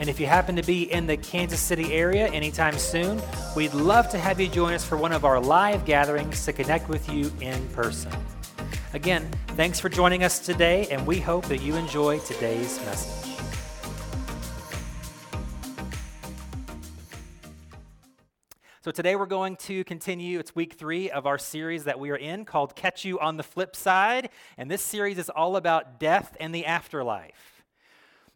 And if you happen to be in the Kansas City area anytime soon, we'd love to have you join us for one of our live gatherings to connect with you in person. Again, thanks for joining us today, and we hope that you enjoy today's message. So, today we're going to continue. It's week three of our series that we are in called Catch You on the Flip Side. And this series is all about death and the afterlife.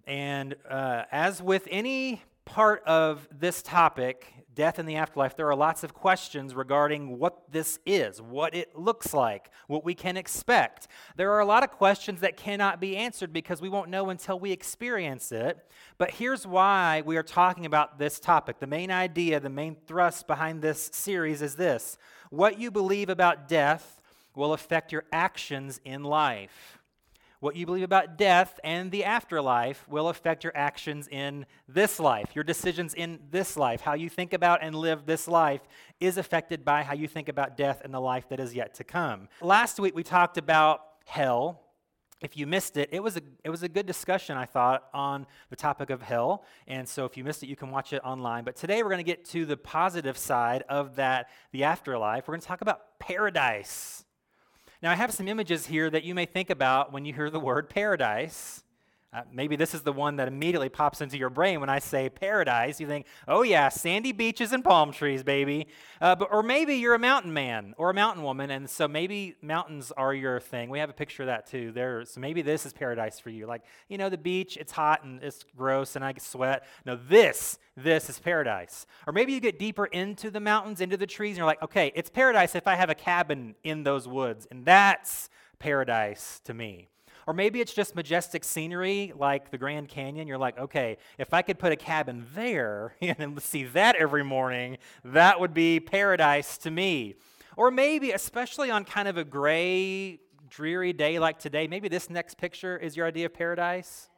And uh, as with any part of this topic, death and the afterlife, there are lots of questions regarding what this is, what it looks like, what we can expect. There are a lot of questions that cannot be answered because we won't know until we experience it. But here's why we are talking about this topic. The main idea, the main thrust behind this series is this what you believe about death will affect your actions in life. What you believe about death and the afterlife will affect your actions in this life, your decisions in this life. How you think about and live this life is affected by how you think about death and the life that is yet to come. Last week we talked about hell. If you missed it, it was a it was a good discussion I thought on the topic of hell. And so if you missed it, you can watch it online. But today we're going to get to the positive side of that the afterlife. We're going to talk about paradise. Now, I have some images here that you may think about when you hear the word paradise. Uh, maybe this is the one that immediately pops into your brain when I say paradise. You think, oh, yeah, sandy beaches and palm trees, baby. Uh, but, or maybe you're a mountain man or a mountain woman, and so maybe mountains are your thing. We have a picture of that too. There, so maybe this is paradise for you. Like, you know, the beach, it's hot and it's gross and I sweat. No, this, this is paradise. Or maybe you get deeper into the mountains, into the trees, and you're like, okay, it's paradise if I have a cabin in those woods, and that's paradise to me. Or maybe it's just majestic scenery like the Grand Canyon. You're like, okay, if I could put a cabin there and see that every morning, that would be paradise to me. Or maybe, especially on kind of a gray, dreary day like today, maybe this next picture is your idea of paradise.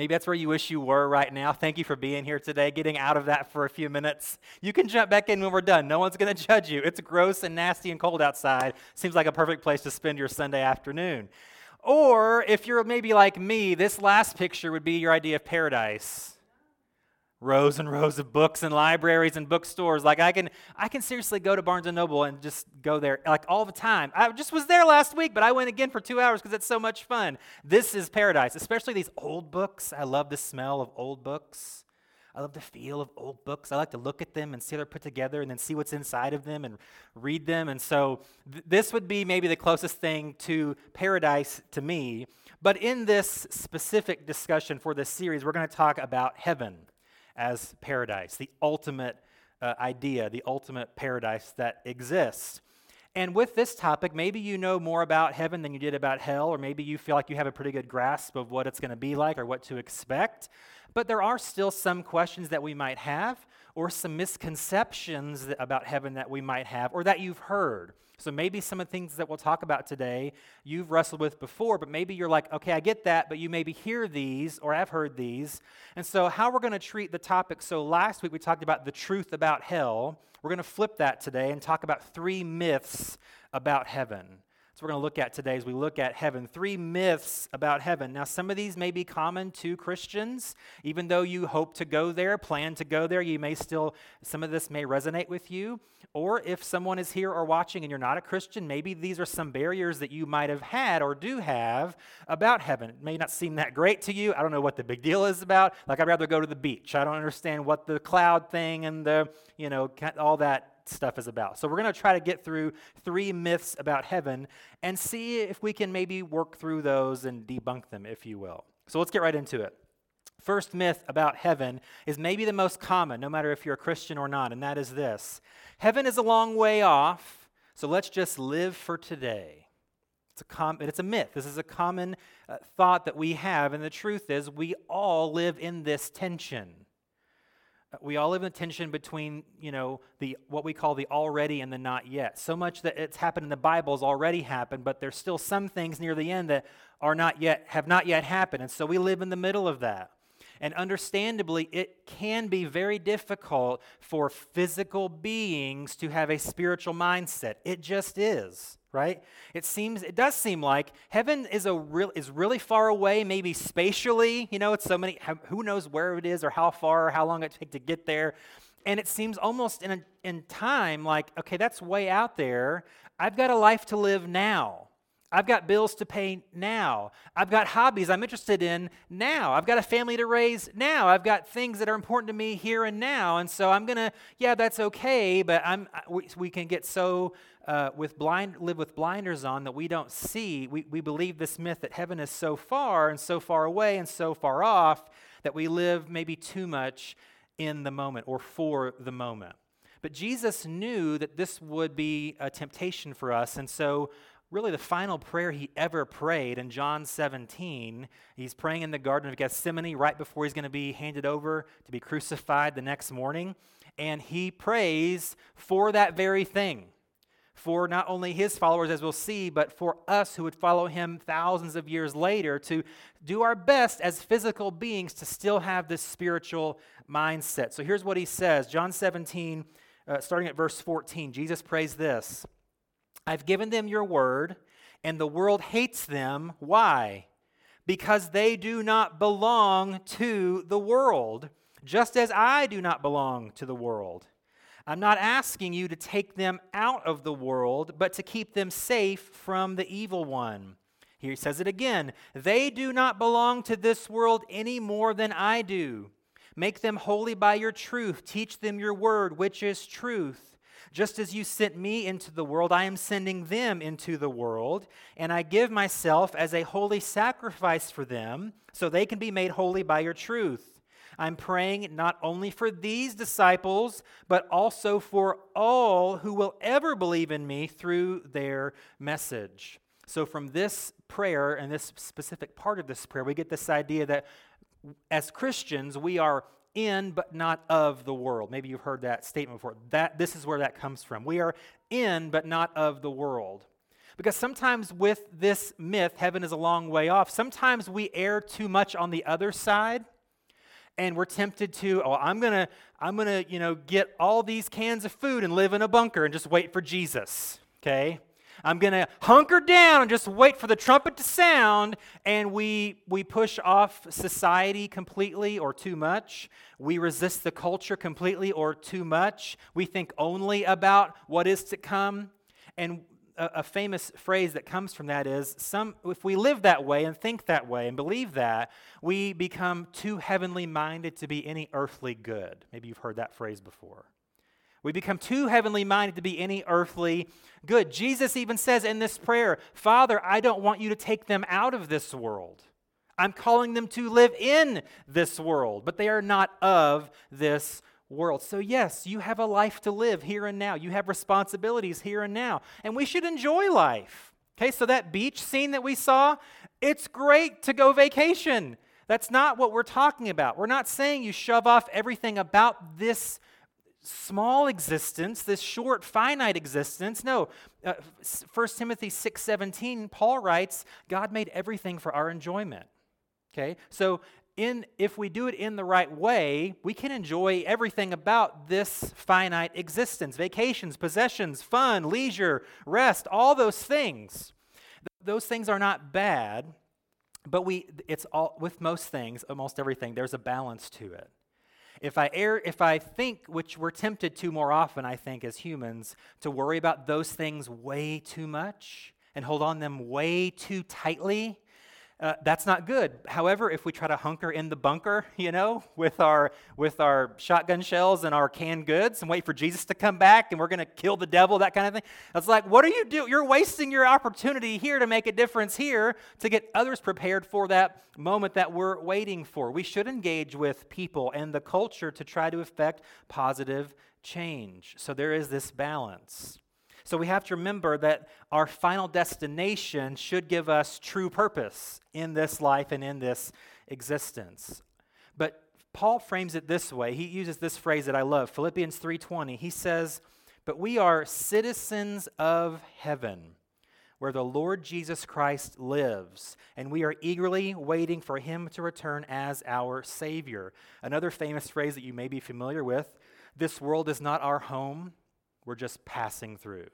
Maybe that's where you wish you were right now. Thank you for being here today, getting out of that for a few minutes. You can jump back in when we're done. No one's going to judge you. It's gross and nasty and cold outside. Seems like a perfect place to spend your Sunday afternoon. Or if you're maybe like me, this last picture would be your idea of paradise rows and rows of books and libraries and bookstores. Like i can i can seriously go to barnes and noble and just go there like all the time. I just was there last week but i went again for two hours because it's so much fun. This is paradise especially these old books. I love the smell of old books. I love the feel of old books. I like to look at them and see how they're put together and then see what's inside of them and read them. And so th- this would be maybe the closest thing to paradise to me. But in this specific discussion for this series we're going to talk about heaven as paradise, the ultimate uh, idea, the ultimate paradise that exists. And with this topic, maybe you know more about heaven than you did about hell, or maybe you feel like you have a pretty good grasp of what it's going to be like or what to expect. But there are still some questions that we might have, or some misconceptions about heaven that we might have, or that you've heard. So maybe some of the things that we'll talk about today you've wrestled with before, but maybe you're like, okay, I get that, but you maybe hear these or I've heard these. And so, how we're going to treat the topic. So, last week we talked about the truth about hell. We're going to flip that today and talk about three myths about heaven. We're going to look at today as we look at heaven. Three myths about heaven. Now, some of these may be common to Christians. Even though you hope to go there, plan to go there, you may still, some of this may resonate with you. Or if someone is here or watching and you're not a Christian, maybe these are some barriers that you might have had or do have about heaven. It may not seem that great to you. I don't know what the big deal is about. Like, I'd rather go to the beach. I don't understand what the cloud thing and the, you know, all that stuff is about. So, we're going to try to get through three myths about heaven and see if we can maybe work through those and debunk them, if you will. So, let's get right into it. First myth about heaven is maybe the most common, no matter if you're a Christian or not, and that is this Heaven is a long way off, so let's just live for today. It's a, com- it's a myth. This is a common uh, thought that we have, and the truth is, we all live in this tension. We all live in a tension between, you know, the what we call the already and the not yet. So much that it's happened in the Bible has already happened, but there's still some things near the end that are not yet have not yet happened. And so we live in the middle of that. And understandably, it can be very difficult for physical beings to have a spiritual mindset. It just is, right? It seems it does seem like heaven is a real is really far away, maybe spatially. You know, it's so many. Who knows where it is or how far or how long it take to get there. And it seems almost in a, in time like okay, that's way out there. I've got a life to live now. I've got bills to pay now. I've got hobbies I'm interested in now. I've got a family to raise now. I've got things that are important to me here and now. And so I'm going to, yeah, that's okay, but I'm, we, we can get so uh, with blind, live with blinders on that we don't see. We, we believe this myth that heaven is so far and so far away and so far off that we live maybe too much in the moment or for the moment. But Jesus knew that this would be a temptation for us. And so really the final prayer he ever prayed in John 17. He's praying in the Garden of Gethsemane right before he's going to be handed over to be crucified the next morning. And he prays for that very thing for not only his followers, as we'll see, but for us who would follow him thousands of years later to do our best as physical beings to still have this spiritual mindset. So here's what he says John 17, uh, starting at verse 14. Jesus prays this. I've given them your word, and the world hates them. Why? Because they do not belong to the world, just as I do not belong to the world. I'm not asking you to take them out of the world, but to keep them safe from the evil one. Here he says it again They do not belong to this world any more than I do. Make them holy by your truth. Teach them your word, which is truth. Just as you sent me into the world, I am sending them into the world, and I give myself as a holy sacrifice for them, so they can be made holy by your truth. I'm praying not only for these disciples, but also for all who will ever believe in me through their message. So, from this prayer and this specific part of this prayer, we get this idea that as Christians, we are in but not of the world. Maybe you've heard that statement before. That this is where that comes from. We are in but not of the world. Because sometimes with this myth, heaven is a long way off. Sometimes we err too much on the other side and we're tempted to, oh, I'm going to I'm going to, you know, get all these cans of food and live in a bunker and just wait for Jesus. Okay? I'm going to hunker down and just wait for the trumpet to sound. And we, we push off society completely or too much. We resist the culture completely or too much. We think only about what is to come. And a, a famous phrase that comes from that is some, if we live that way and think that way and believe that, we become too heavenly minded to be any earthly good. Maybe you've heard that phrase before. We become too heavenly minded to be any earthly good. Jesus even says in this prayer, Father, I don't want you to take them out of this world. I'm calling them to live in this world, but they are not of this world. So, yes, you have a life to live here and now. You have responsibilities here and now. And we should enjoy life. Okay, so that beach scene that we saw, it's great to go vacation. That's not what we're talking about. We're not saying you shove off everything about this small existence, this short, finite existence. No, uh, 1 Timothy 6.17, Paul writes, God made everything for our enjoyment. Okay, so in, if we do it in the right way, we can enjoy everything about this finite existence vacations, possessions, fun, leisure, rest, all those things. Those things are not bad, but we, it's all, with most things, almost everything, there's a balance to it. If I err, if I think, which we're tempted to more often, I think, as humans, to worry about those things way too much and hold on them way too tightly, uh, that's not good. However, if we try to hunker in the bunker, you know, with our with our shotgun shells and our canned goods and wait for Jesus to come back and we're going to kill the devil, that kind of thing, it's like, what are you doing? You're wasting your opportunity here to make a difference here to get others prepared for that moment that we're waiting for. We should engage with people and the culture to try to effect positive change. So there is this balance. So we have to remember that our final destination should give us true purpose in this life and in this existence. But Paul frames it this way. He uses this phrase that I love, Philippians 3:20. He says, "But we are citizens of heaven, where the Lord Jesus Christ lives, and we are eagerly waiting for him to return as our savior." Another famous phrase that you may be familiar with, "This world is not our home, we're just passing through."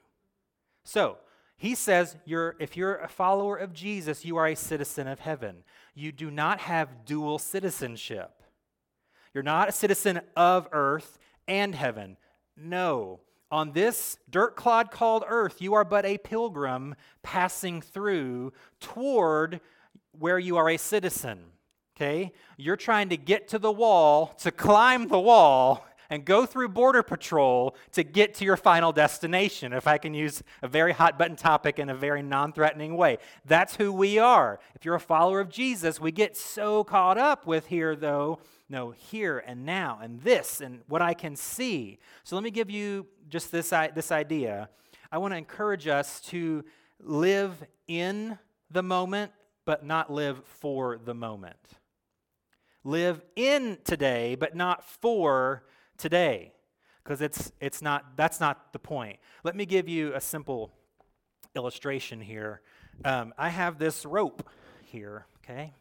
So, he says you're, if you're a follower of Jesus, you are a citizen of heaven. You do not have dual citizenship. You're not a citizen of earth and heaven. No. On this dirt clod called earth, you are but a pilgrim passing through toward where you are a citizen. Okay? You're trying to get to the wall, to climb the wall, and go through Border Patrol to get to your final destination, if I can use a very hot button topic in a very non threatening way. That's who we are. If you're a follower of Jesus, we get so caught up with here, though, no, here and now and this and what I can see. So let me give you just this, this idea. I want to encourage us to live in the moment, but not live for the moment. Live in today, but not for today because it's, it's not, that's not the point. Let me give you a simple illustration here. Um, I have this rope here, okay?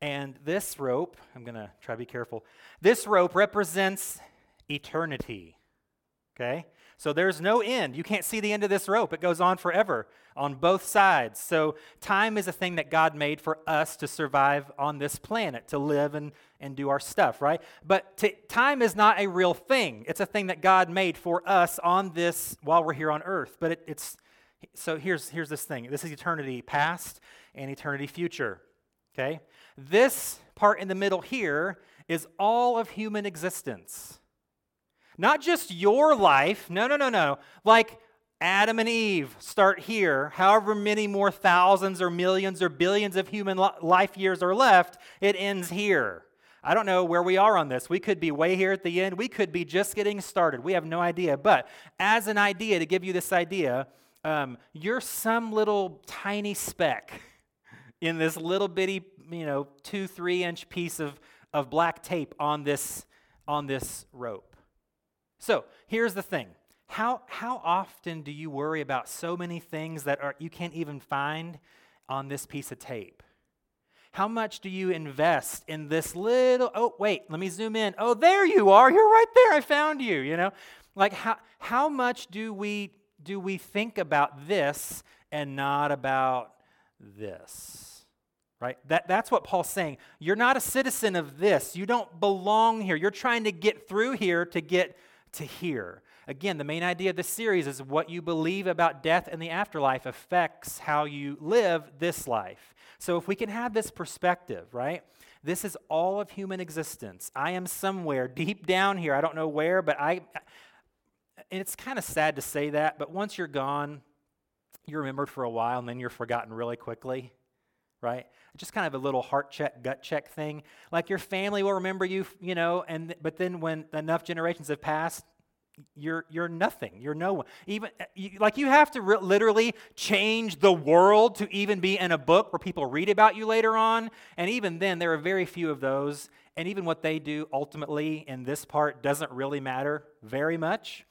And this rope, I'm going to try to be careful. This rope represents eternity, okay? So there's no end. You can't see the end of this rope. It goes on forever on both sides. So time is a thing that God made for us to survive on this planet, to live and, and do our stuff, right? But time is not a real thing. It's a thing that God made for us on this while we're here on earth. But it, it's so here's here's this thing. This is eternity past and eternity future. Okay? This part in the middle here is all of human existence. Not just your life. No, no, no, no. Like Adam and Eve start here. However many more thousands or millions or billions of human life years are left, it ends here. I don't know where we are on this. We could be way here at the end. We could be just getting started. We have no idea. But as an idea, to give you this idea, um, you're some little tiny speck in this little bitty, you know, two, three inch piece of, of black tape on this, on this rope. So here's the thing. How, how often do you worry about so many things that are, you can't even find on this piece of tape? How much do you invest in this little, oh, wait, let me zoom in. Oh, there you are. You're right there. I found you, you know? Like, how, how much do we, do we think about this and not about this? Right? That, that's what Paul's saying. You're not a citizen of this. You don't belong here. You're trying to get through here to get to here. Again, the main idea of this series is what you believe about death and the afterlife affects how you live this life. So if we can have this perspective, right? This is all of human existence. I am somewhere deep down here. I don't know where, but I and it's kind of sad to say that, but once you're gone, you're remembered for a while and then you're forgotten really quickly right? Just kind of a little heart check, gut check thing. Like your family will remember you, you know, and but then when enough generations have passed, you're you're nothing. You're no one. Even uh, you, like you have to re- literally change the world to even be in a book where people read about you later on. And even then, there are very few of those. And even what they do ultimately in this part doesn't really matter very much.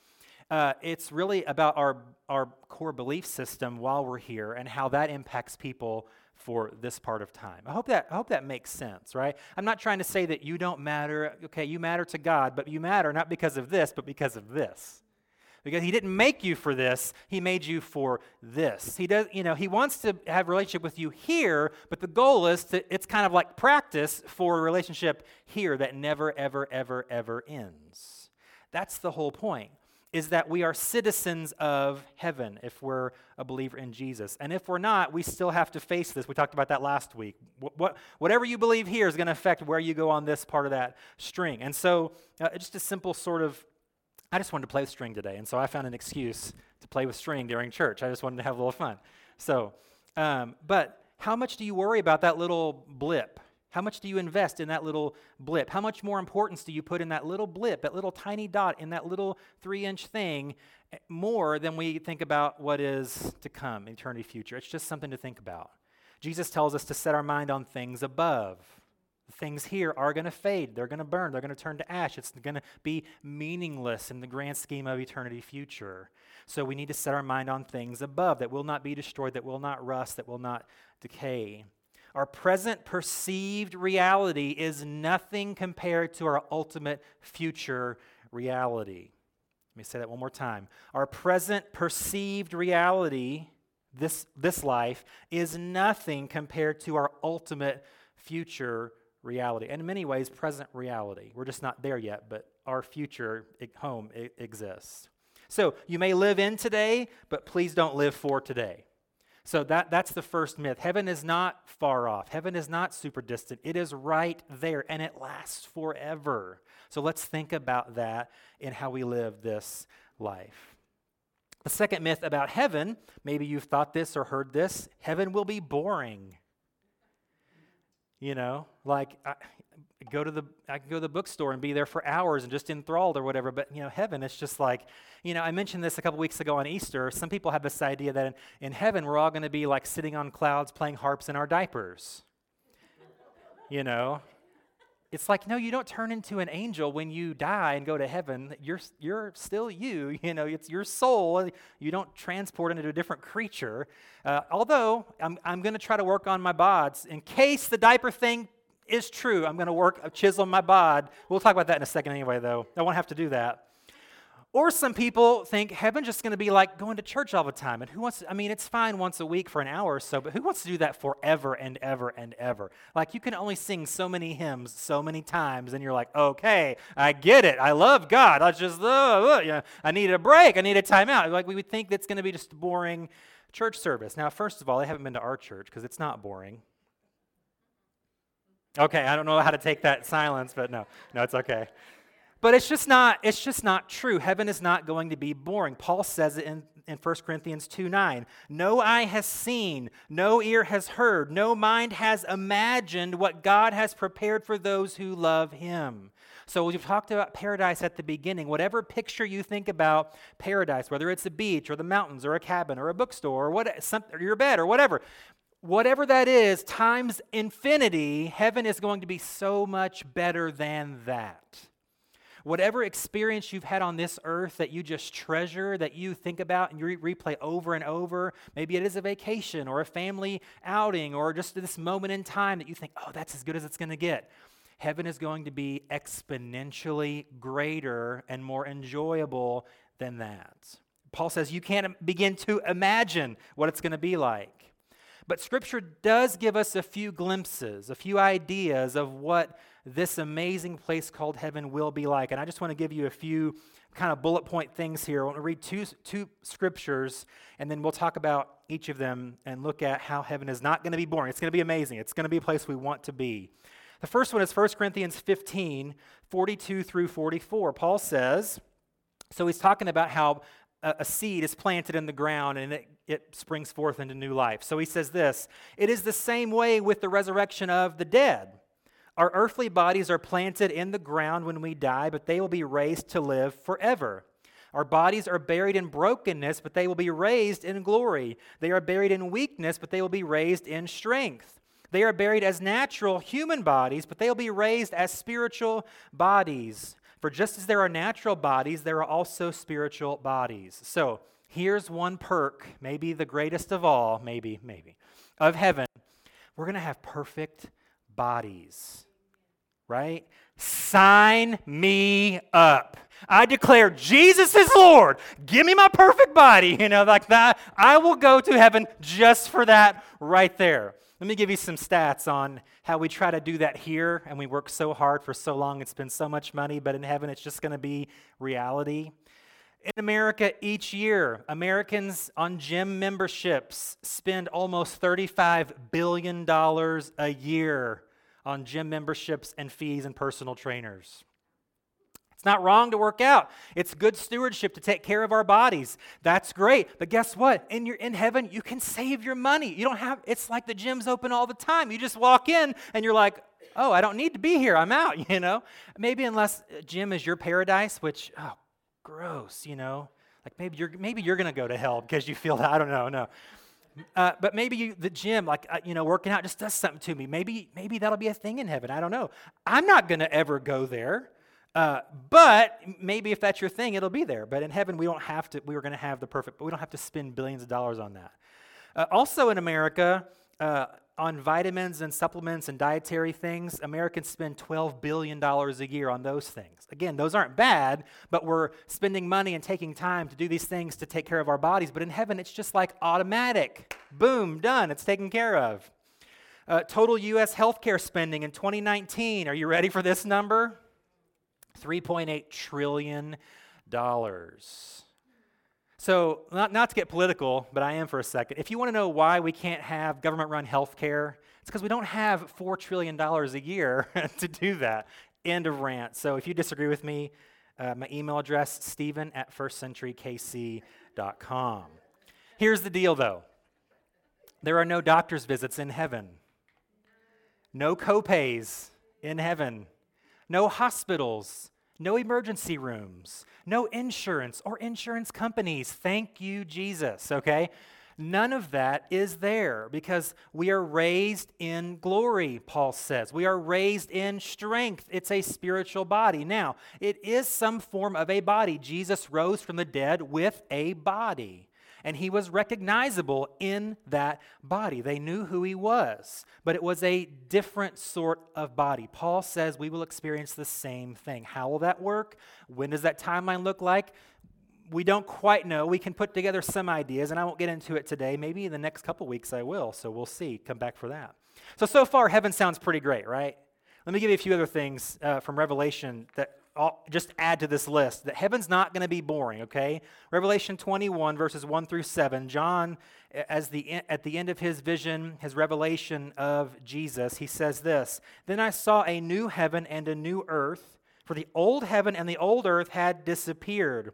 Uh, it's really about our our core belief system while we're here and how that impacts people for this part of time. I hope that I hope that makes sense, right? I'm not trying to say that you don't matter. Okay, you matter to God, but you matter not because of this, but because of this. Because he didn't make you for this, he made you for this. He does, you know, he wants to have relationship with you here, but the goal is to it's kind of like practice for a relationship here that never ever ever ever ends. That's the whole point is that we are citizens of heaven if we're a believer in Jesus. And if we're not, we still have to face this. We talked about that last week. What, what, whatever you believe here is going to affect where you go on this part of that string. And so, uh, just a simple sort of, I just wanted to play with string today. And so I found an excuse to play with string during church. I just wanted to have a little fun. So, um, but how much do you worry about that little blip? How much do you invest in that little blip? How much more importance do you put in that little blip, that little tiny dot in that little three inch thing, eh, more than we think about what is to come, eternity future? It's just something to think about. Jesus tells us to set our mind on things above, things here are going to fade. They're going to burn. They're going to turn to ash. It's going to be meaningless in the grand scheme of eternity future. So we need to set our mind on things above that will not be destroyed, that will not rust, that will not decay. Our present perceived reality is nothing compared to our ultimate future reality. Let me say that one more time. Our present perceived reality, this, this life, is nothing compared to our ultimate future reality. And in many ways, present reality. We're just not there yet, but our future home exists. So you may live in today, but please don't live for today. So that, that's the first myth. Heaven is not far off. Heaven is not super distant. It is right there, and it lasts forever. So let's think about that in how we live this life. The second myth about heaven, maybe you've thought this or heard this heaven will be boring. You know, like go to the I can go to the bookstore and be there for hours and just enthralled or whatever. But you know, heaven, it's just like, you know, I mentioned this a couple weeks ago on Easter. Some people have this idea that in, in heaven we're all going to be like sitting on clouds playing harps in our diapers. you know, it's like no you don't turn into an angel when you die and go to heaven you're, you're still you you know it's your soul you don't transport into a different creature uh, although i'm, I'm going to try to work on my bods in case the diaper thing is true i'm going to work a chisel my bod we'll talk about that in a second anyway though i won't have to do that or some people think heaven's just going to be like going to church all the time. And who wants to, I mean, it's fine once a week for an hour or so, but who wants to do that forever and ever and ever? Like, you can only sing so many hymns so many times, and you're like, okay, I get it. I love God. I just, uh, uh, I need a break. I need a timeout. Like, we would think that's going to be just boring church service. Now, first of all, I haven't been to our church because it's not boring. Okay, I don't know how to take that silence, but no, no, it's okay. But it's just not, it's just not true. Heaven is not going to be boring. Paul says it in, in 1 Corinthians 2 9. No eye has seen, no ear has heard, no mind has imagined what God has prepared for those who love him. So we've talked about paradise at the beginning. Whatever picture you think about paradise, whether it's a beach or the mountains or a cabin or a bookstore or, what, some, or your bed or whatever, whatever that is, times infinity, heaven is going to be so much better than that. Whatever experience you've had on this earth that you just treasure, that you think about and you re- replay over and over, maybe it is a vacation or a family outing or just this moment in time that you think, oh, that's as good as it's going to get. Heaven is going to be exponentially greater and more enjoyable than that. Paul says you can't begin to imagine what it's going to be like. But Scripture does give us a few glimpses, a few ideas of what this amazing place called heaven will be like. And I just want to give you a few kind of bullet point things here. I want to read two, two scriptures, and then we'll talk about each of them and look at how heaven is not going to be boring. It's going to be amazing. It's going to be a place we want to be. The first one is 1 Corinthians 15, 42 through 44. Paul says, so he's talking about how a, seed is planted in the ground and it, it springs forth into new life. So he says this It is the same way with the resurrection of the dead. Our earthly bodies are planted in the ground when we die, but they will be raised to live forever. Our bodies are buried in brokenness, but they will be raised in glory. They are buried in weakness, but they will be raised in strength. They are buried as natural human bodies, but they will be raised as spiritual bodies. For just as there are natural bodies, there are also spiritual bodies. So here's one perk, maybe the greatest of all, maybe, maybe, of heaven. We're going to have perfect bodies right? Sign me up. I declare Jesus is Lord. Give me my perfect body, you know, like that. I will go to heaven just for that right there. Let me give you some stats on how we try to do that here, and we work so hard for so long, it's been so much money, but in heaven it's just going to be reality. In America, each year, Americans on gym memberships spend almost $35 billion a year on gym memberships and fees and personal trainers. It's not wrong to work out. It's good stewardship to take care of our bodies. That's great. But guess what? In your in heaven, you can save your money. You don't have it's like the gym's open all the time. You just walk in and you're like, "Oh, I don't need to be here. I'm out," you know? Maybe unless gym is your paradise, which oh, gross, you know? Like maybe you're maybe you're going to go to hell because you feel that. I don't know. No. Uh, but maybe you, the gym, like uh, you know, working out just does something to me. Maybe maybe that'll be a thing in heaven. I don't know. I'm not going to ever go there, uh, but maybe if that's your thing, it'll be there. But in heaven, we don't have to. We are going to have the perfect, but we don't have to spend billions of dollars on that. Uh, also in America, uh, on vitamins and supplements and dietary things, Americans spend $12 billion a year on those things. Again, those aren't bad, but we're spending money and taking time to do these things to take care of our bodies. But in heaven, it's just like automatic. Boom, done. It's taken care of. Uh, total U.S. healthcare spending in 2019, are you ready for this number? $3.8 trillion. So, not, not to get political, but I am for a second. If you want to know why we can't have government run health care, it's because we don't have $4 trillion a year to do that. End of rant. So, if you disagree with me, uh, my email address, stephen at firstcenturykc.com. Here's the deal, though there are no doctor's visits in heaven, no copays in heaven, no hospitals, no emergency rooms, no insurance or insurance companies. Thank you, Jesus, okay? None of that is there because we are raised in glory, Paul says. We are raised in strength. It's a spiritual body. Now, it is some form of a body. Jesus rose from the dead with a body and he was recognizable in that body. They knew who he was, but it was a different sort of body. Paul says we will experience the same thing. How will that work? When does that timeline look like? We don't quite know. We can put together some ideas, and I won't get into it today. Maybe in the next couple weeks I will, so we'll see. Come back for that. So, so far, heaven sounds pretty great, right? Let me give you a few other things uh, from Revelation that just add to this list that heaven's not going to be boring, okay? Revelation 21, verses 1 through 7. John, as the, at the end of his vision, his revelation of Jesus, he says this Then I saw a new heaven and a new earth, for the old heaven and the old earth had disappeared,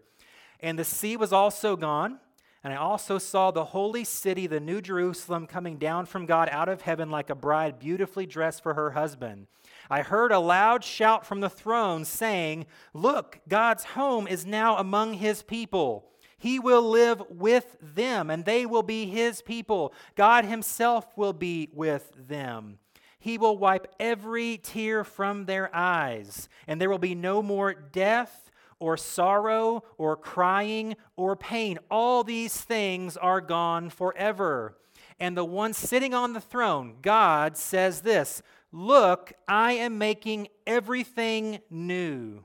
and the sea was also gone. And I also saw the holy city, the new Jerusalem, coming down from God out of heaven like a bride beautifully dressed for her husband. I heard a loud shout from the throne saying, Look, God's home is now among his people. He will live with them, and they will be his people. God himself will be with them. He will wipe every tear from their eyes, and there will be no more death or sorrow or crying or pain. All these things are gone forever. And the one sitting on the throne, God, says this Look, I am making everything new.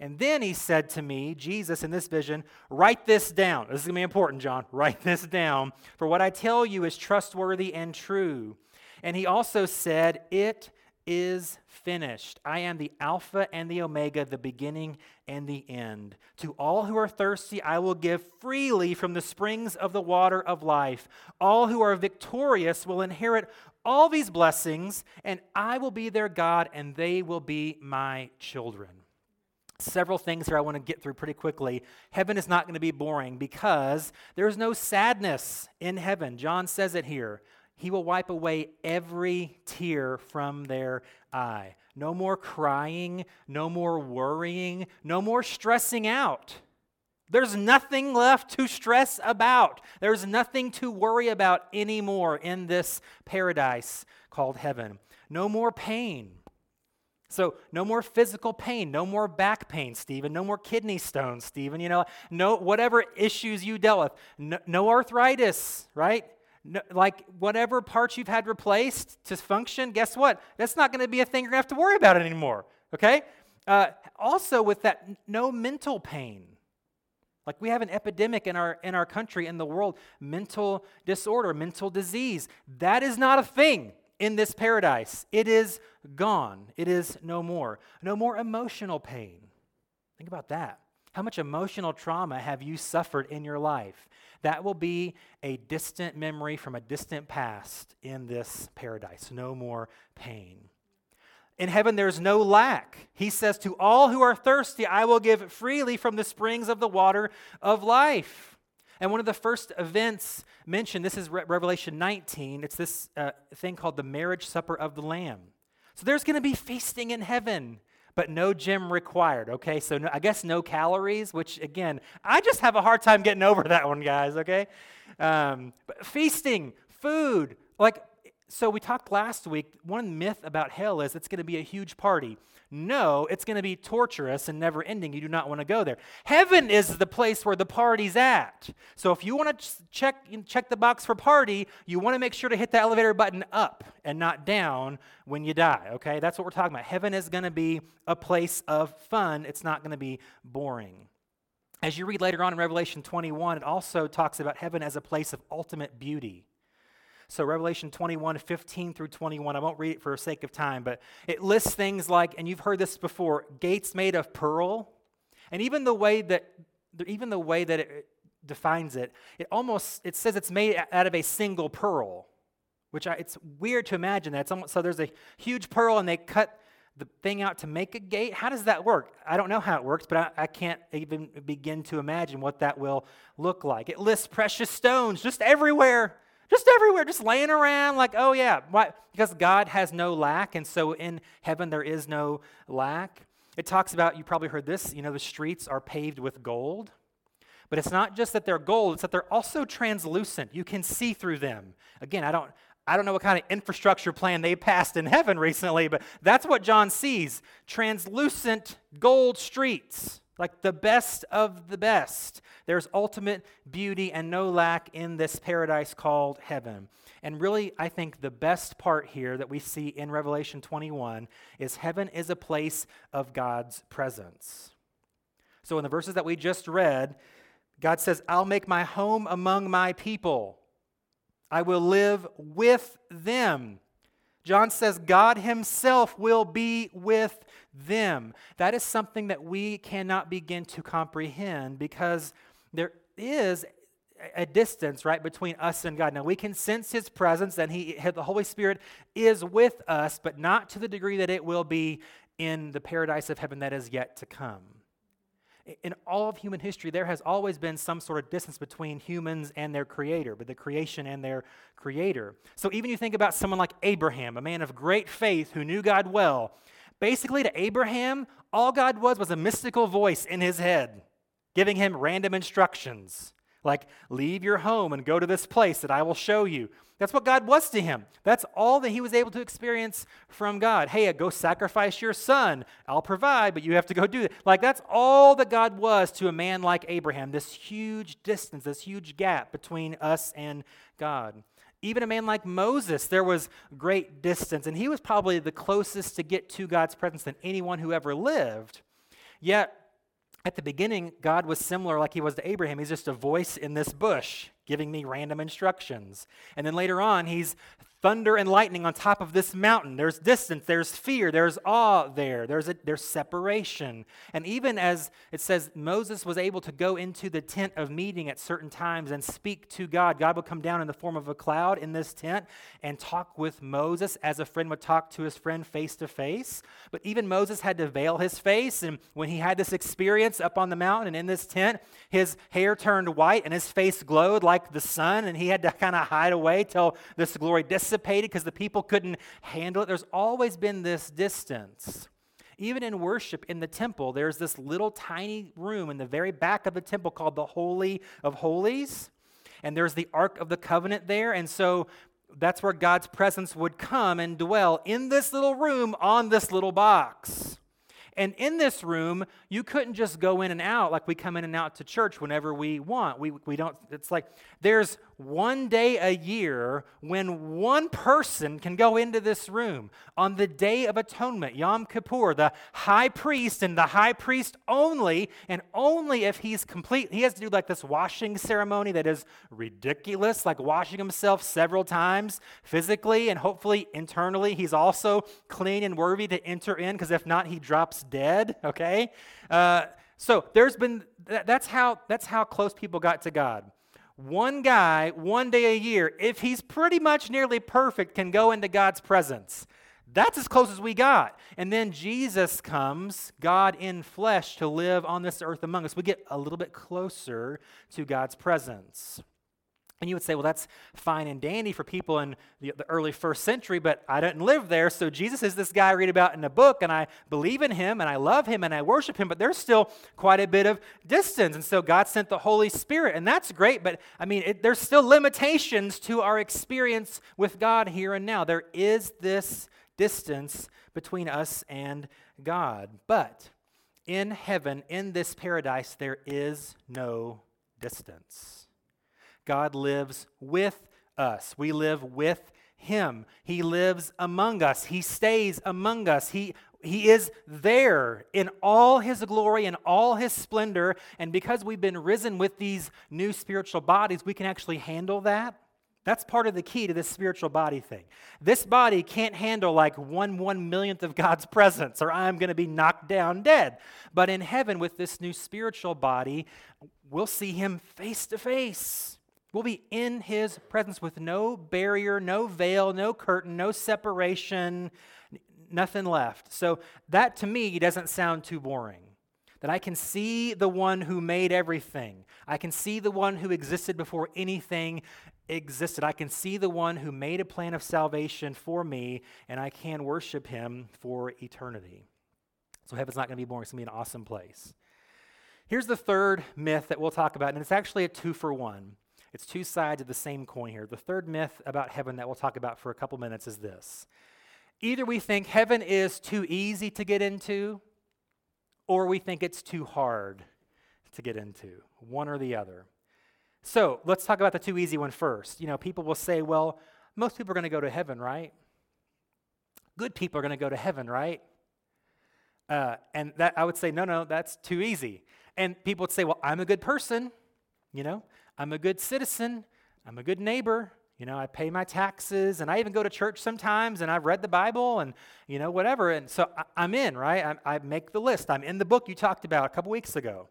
And then he said to me, Jesus, in this vision, write this down. This is going to be important, John. Write this down. For what I tell you is trustworthy and true. And he also said, It is finished. I am the Alpha and the Omega, the beginning and the end. To all who are thirsty, I will give freely from the springs of the water of life. All who are victorious will inherit all these blessings, and I will be their God, and they will be my children. Several things here I want to get through pretty quickly. Heaven is not going to be boring because there's no sadness in heaven. John says it here. He will wipe away every tear from their eye. No more crying, no more worrying, no more stressing out. There's nothing left to stress about. There's nothing to worry about anymore in this paradise called heaven. No more pain. So, no more physical pain, no more back pain, Stephen, no more kidney stones, Stephen, you know, no whatever issues you dealt with, no, no arthritis, right? No, like whatever parts you've had replaced to function, guess what? That's not going to be a thing you're going to have to worry about anymore, okay? Uh, also, with that, no mental pain. Like we have an epidemic in our in our country in the world, mental disorder, mental disease. That is not a thing in this paradise. It is gone. It is no more. No more emotional pain. Think about that. How much emotional trauma have you suffered in your life? That will be a distant memory from a distant past in this paradise. No more pain. In heaven, there's no lack. He says, To all who are thirsty, I will give freely from the springs of the water of life. And one of the first events mentioned, this is Re- Revelation 19, it's this uh, thing called the marriage supper of the Lamb. So there's going to be feasting in heaven. but no gym required. Okay, so no, I guess no calories, which again, I just have a hard time getting over that one, guys. Okay, um, but feasting, food, like so we talked last week. One myth about hell is it's going to be a huge party. No, it's going to be torturous and never ending. You do not want to go there. Heaven is the place where the party's at. So if you want to check, check the box for party, you want to make sure to hit the elevator button up and not down when you die, okay? That's what we're talking about. Heaven is going to be a place of fun, it's not going to be boring. As you read later on in Revelation 21, it also talks about heaven as a place of ultimate beauty. So, Revelation 21, 15 through 21, I won't read it for the sake of time, but it lists things like, and you've heard this before, gates made of pearl. And even the way that, even the way that it defines it, it almost, it says it's made out of a single pearl, which I, it's weird to imagine that. It's almost, so there's a huge pearl and they cut the thing out to make a gate. How does that work? I don't know how it works, but I, I can't even begin to imagine what that will look like. It lists precious stones just everywhere just everywhere, just laying around like, oh yeah, why? Because God has no lack, and so in heaven there is no lack. It talks about, you probably heard this, you know, the streets are paved with gold. But it's not just that they're gold, it's that they're also translucent. You can see through them. Again, I don't I don't know what kind of infrastructure plan they passed in heaven recently, but that's what John sees. Translucent gold streets like the best of the best. There's ultimate beauty and no lack in this paradise called heaven. And really, I think the best part here that we see in Revelation 21 is heaven is a place of God's presence. So, in the verses that we just read, God says, I'll make my home among my people, I will live with them. John says God Himself will be with them. That is something that we cannot begin to comprehend because there is a distance right between us and God. Now we can sense His presence, and He, the Holy Spirit, is with us, but not to the degree that it will be in the paradise of heaven that is yet to come in all of human history, there has always been some sort of distance between humans and their creator, but the creation and their creator. So even you think about someone like Abraham, a man of great faith who knew God well, basically to Abraham, all God was was a mystical voice in his head, giving him random instructions like, leave your home and go to this place that I will show you. That's what God was to him. That's all that he was able to experience from God. Hey, uh, go sacrifice your son. I'll provide, but you have to go do it. Like, that's all that God was to a man like Abraham this huge distance, this huge gap between us and God. Even a man like Moses, there was great distance, and he was probably the closest to get to God's presence than anyone who ever lived. Yet, at the beginning, God was similar like he was to Abraham. He's just a voice in this bush giving me random instructions. And then later on, he's thunder and lightning on top of this mountain. There's distance, there's fear, there's awe there, there's, a, there's separation. And even as it says, Moses was able to go into the tent of meeting at certain times and speak to God. God would come down in the form of a cloud in this tent and talk with Moses as a friend would talk to his friend face to face. But even Moses had to veil his face. And when he had this experience up on the mountain and in this tent, his hair turned white and his face glowed like the sun. And he had to kind of hide away till this glory dissipated because the people couldn't handle it. There's always been this distance. Even in worship in the temple, there's this little tiny room in the very back of the temple called the Holy of Holies. And there's the Ark of the Covenant there. And so that's where God's presence would come and dwell in this little room on this little box. And in this room, you couldn't just go in and out like we come in and out to church whenever we want. We, we don't, it's like there's one day a year when one person can go into this room on the Day of Atonement, Yom Kippur, the high priest and the high priest only, and only if he's complete. He has to do like this washing ceremony that is ridiculous, like washing himself several times physically and hopefully internally. He's also clean and worthy to enter in because if not, he drops dead, okay? Uh, so there's been, that's how, that's how close people got to God. One guy, one day a year, if he's pretty much nearly perfect, can go into God's presence. That's as close as we got. And then Jesus comes, God in flesh, to live on this earth among us. We get a little bit closer to God's presence. And you would say, well, that's fine and dandy for people in the, the, early first century, but I didn't live there. So Jesus is this guy I read about in a book, and I believe in him, and I love him, and I worship him, but there's still quite a bit of distance. And so God sent the Holy Spirit, and that's great, but I mean, it, there's still limitations to our experience with God here and now. There is this distance between us and God. But in heaven, in this paradise, there is no distance. God lives with us. We live with him. He lives among us. He stays among us. He, he is there in all his glory and all his splendor. And because we've been risen with these new spiritual bodies, we can actually handle that. That's part of the key to this spiritual body thing. This body can't handle like one one millionth of God's presence, or I'm going to be knocked down dead. But in heaven, with this new spiritual body, we'll see him face to face. We'll be in his presence with no barrier, no veil, no curtain, no separation, nothing left. So that to me doesn't sound too boring. That I can see the one who made everything. I can see the one who existed before anything existed. I can see the one who made a plan of salvation for me, and I can worship him for eternity. So heaven's not going to be boring. It's going to be an awesome place. Here's the third myth that we'll talk about, and it's actually a two for one. It's two sides of the same coin here. The third myth about heaven that we'll talk about for a couple minutes is this either we think heaven is too easy to get into, or we think it's too hard to get into, one or the other. So let's talk about the too easy one first. You know, people will say, well, most people are going to go to heaven, right? Good people are going to go to heaven, right? Uh, and that I would say, no, no, that's too easy. And people would say, well, I'm a good person, you know, I'm a good citizen, I'm a good neighbor, you know, I pay my taxes, and I even go to church sometimes, and I've read the Bible, and, you know, whatever. And so I, am in, right? I, I, make the list. I'm in the book you talked about a couple weeks ago.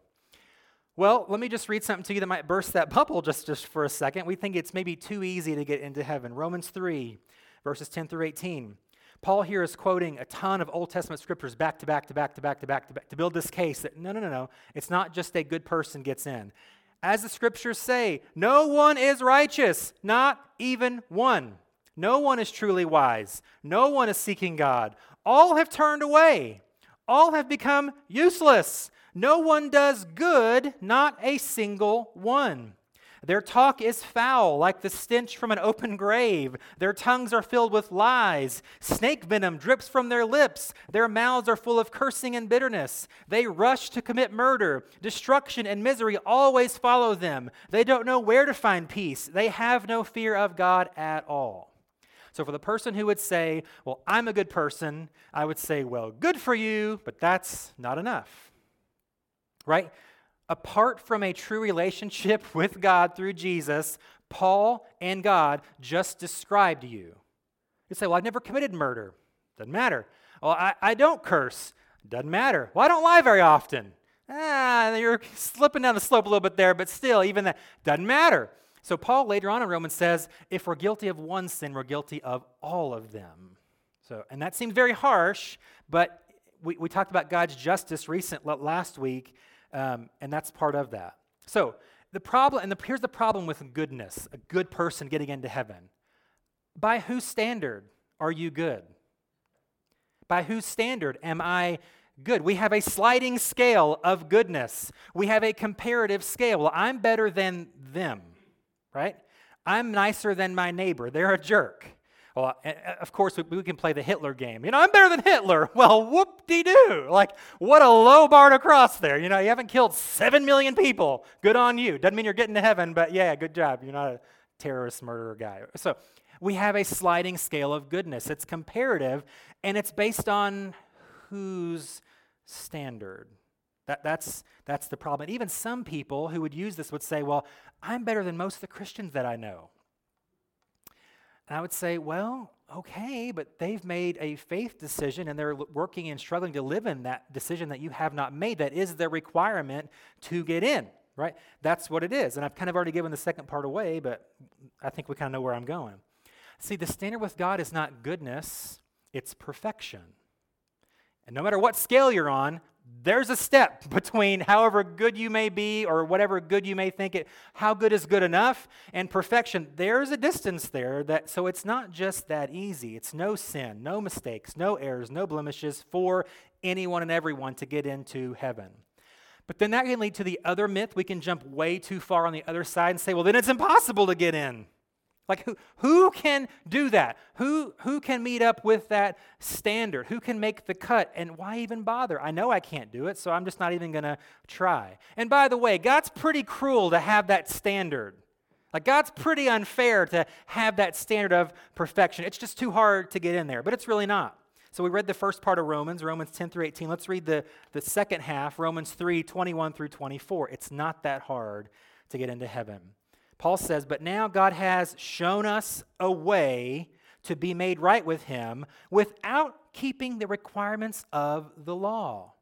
Well, let me just read something to you that might burst that bubble just, just for a second. We think it's maybe too easy to get into heaven. Romans 3, verses 10 through 18. Paul here is quoting a ton of Old Testament scriptures back to back to back to back to back to back to build this case that no, no, no, no. It's not just a good person gets in. As the scriptures say, no one is righteous, not even one. No one is truly wise. No one is seeking God. All have turned away. All have become useless. No one does good, not a single one. Their talk is foul, like the stench from an open grave. Their tongues are filled with lies. Snake venom drips from their lips. Their mouths are full of cursing and bitterness. They rush to commit murder. Destruction and misery always follow them. They don't know where to find peace. They have no fear of God at all. So, for the person who would say, Well, I'm a good person, I would say, Well, good for you, but that's not enough. Right? Apart from a true relationship with God through Jesus, Paul and God just described you. You say, Well, I've never committed murder. Doesn't matter. Well, I, I don't curse. Doesn't matter. Well, I don't lie very often. Ah, you're slipping down the slope a little bit there, but still, even that doesn't matter. So, Paul later on in Romans says, if we're guilty of one sin, we're guilty of all of them. So, and that seems very harsh, but we, we talked about God's justice recent last week um, and that's part of that. So, the problem, and the, here's the problem with goodness a good person getting into heaven. By whose standard are you good? By whose standard am I good? We have a sliding scale of goodness, we have a comparative scale. Well, I'm better than them, right? I'm nicer than my neighbor. They're a jerk. Well, of course, we can play the Hitler game. You know, I'm better than Hitler. Well, whoop de doo. Like, what a low bar to cross there. You know, you haven't killed seven million people. Good on you. Doesn't mean you're getting to heaven, but yeah, good job. You're not a terrorist murderer guy. So, we have a sliding scale of goodness. It's comparative, and it's based on whose standard. That, that's, that's the problem. And even some people who would use this would say, well, I'm better than most of the Christians that I know. And I would say, well, okay, but they've made a faith decision and they're working and struggling to live in that decision that you have not made. That is the requirement to get in, right? That's what it is. And I've kind of already given the second part away, but I think we kind of know where I'm going. See, the standard with God is not goodness, it's perfection. And no matter what scale you're on, there's a step between however good you may be or whatever good you may think it how good is good enough and perfection. There's a distance there that so it's not just that easy. It's no sin no mistakes no errors no blemishes for anyone and everyone to get into heaven. But then that can lead to the other myth. We can jump way too far on the other side and say well then it's impossible to get in like who, who can do that? Who, who can meet up with that standard? Who can make the cut? And why even bother? I know I can't do it, so I'm just not even going to try. And by the way, God's pretty cruel to have that standard. Like God's pretty unfair to have that standard of perfection. It's just too hard to get in there, but it's really not. So we read the first part of Romans, Romans 10 through 18. Let's read the, the second half, Romans 3, 21 through 24. It's not that hard to get into heaven. Paul says, But now God has shown us a way to be made right with Him without keeping the requirements of the law.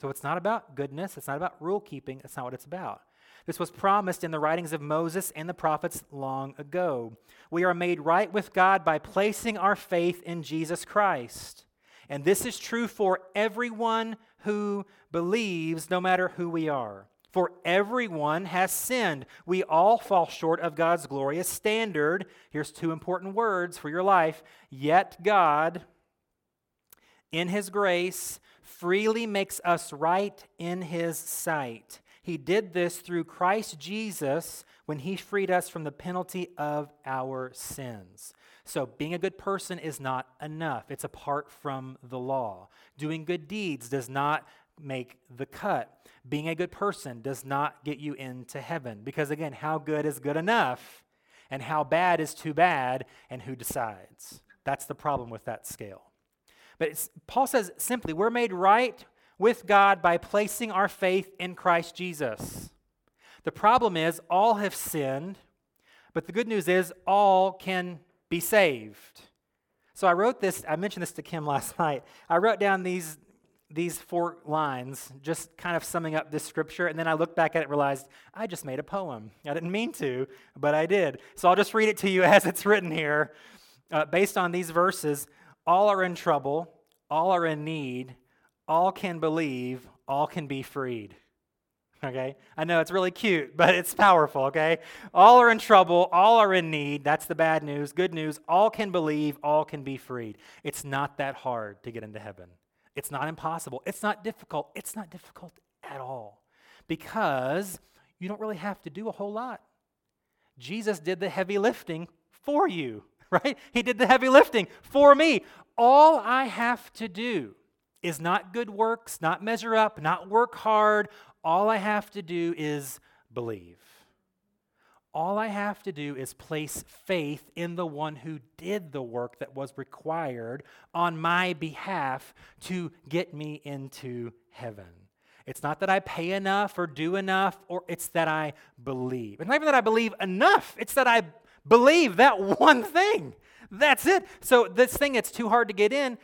So it's not about goodness, it's not about rule keeping, that's not what it's about. This was promised in the writings of Moses and the prophets long ago. We are made right with God by placing our faith in Jesus Christ. And this is true for everyone who believes, no matter who we are. For everyone has sinned. We all fall short of God's glorious standard. Here's two important words for your life. Yet God, in His grace, freely makes us right in His sight. He did this through Christ Jesus when He freed us from the penalty of our sins. So, being a good person is not enough. It's apart from the law. Doing good deeds does not make the cut. Being a good person does not get you into heaven because, again, how good is good enough and how bad is too bad, and who decides? That's the problem with that scale. But Paul says simply, we're made right with God by placing our faith in Christ Jesus. The problem is, all have sinned, but the good news is, all can be saved. So I wrote this, I mentioned this to Kim last night. I wrote down these these four lines, just kind of summing up this scripture, and then I looked back at it and realized I just made a poem. I didn't mean to, but I did. So I'll just read it to you as it's written here. Uh, based on these verses, all are in trouble, all are in need, all can believe, all can be freed. Okay? I know it's really cute, but it's powerful, okay? All are in trouble, all are in need. That's the bad news. Good news, all can believe, all can be freed. It's not that hard to get into heaven. It's not impossible. It's not difficult. It's not difficult at all because you don't really have to do a whole lot. Jesus did the heavy lifting for you, right? He did the heavy lifting for me. All I have to do is not good works, not measure up, not work hard. All I have to do is believe. All I have to do is place faith in the one who did the work that was required on my behalf to get me into heaven. It's not that I pay enough or do enough, or it's that I believe. It's not even that I believe enough, it's that I believe that one thing. That's it. So, this thing that's too hard to get in,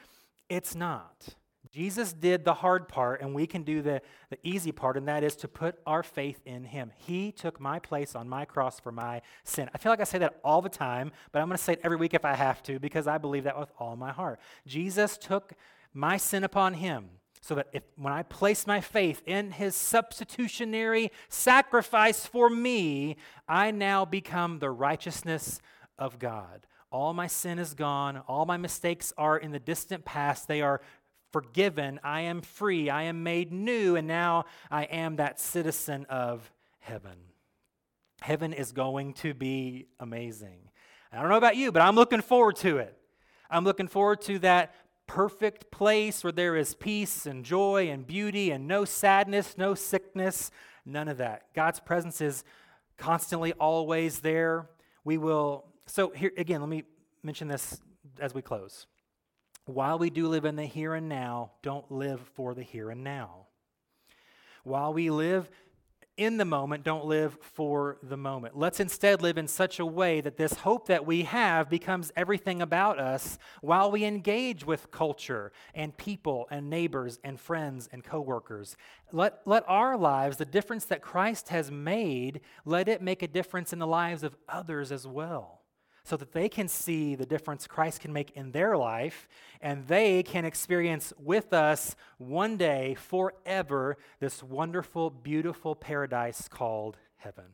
it's not. Jesus did the hard part, and we can do the, the easy part, and that is to put our faith in Him. He took my place on my cross for my sin. I feel like I say that all the time, but I'm going to say it every week if I have to because I believe that with all my heart. Jesus took my sin upon Him so that if, when I place my faith in His substitutionary sacrifice for me, I now become the righteousness of God. All my sin is gone. All my mistakes are in the distant past. They are forgiven. I am free. I am made new. And now I am that citizen of heaven. Heaven is going to be amazing. I don't know about you, but I'm looking forward to it. I'm looking forward to that perfect place where there is peace and joy and beauty and no sadness, no sickness, none of that. God's presence is constantly always there. We will, so here again, let me mention this as we close while we do live in the here and now, don't live for the here and now. While we live in the moment, don't live for the moment. Let's instead live in such a way that this hope that we have becomes everything about us while we engage with culture and people and neighbors and friends and coworkers. Let, let our lives, the difference that Christ has made, let it make a difference in the lives of others as well. So that they can see the difference Christ can make in their life and they can experience with us one day, forever, this wonderful, beautiful paradise called heaven.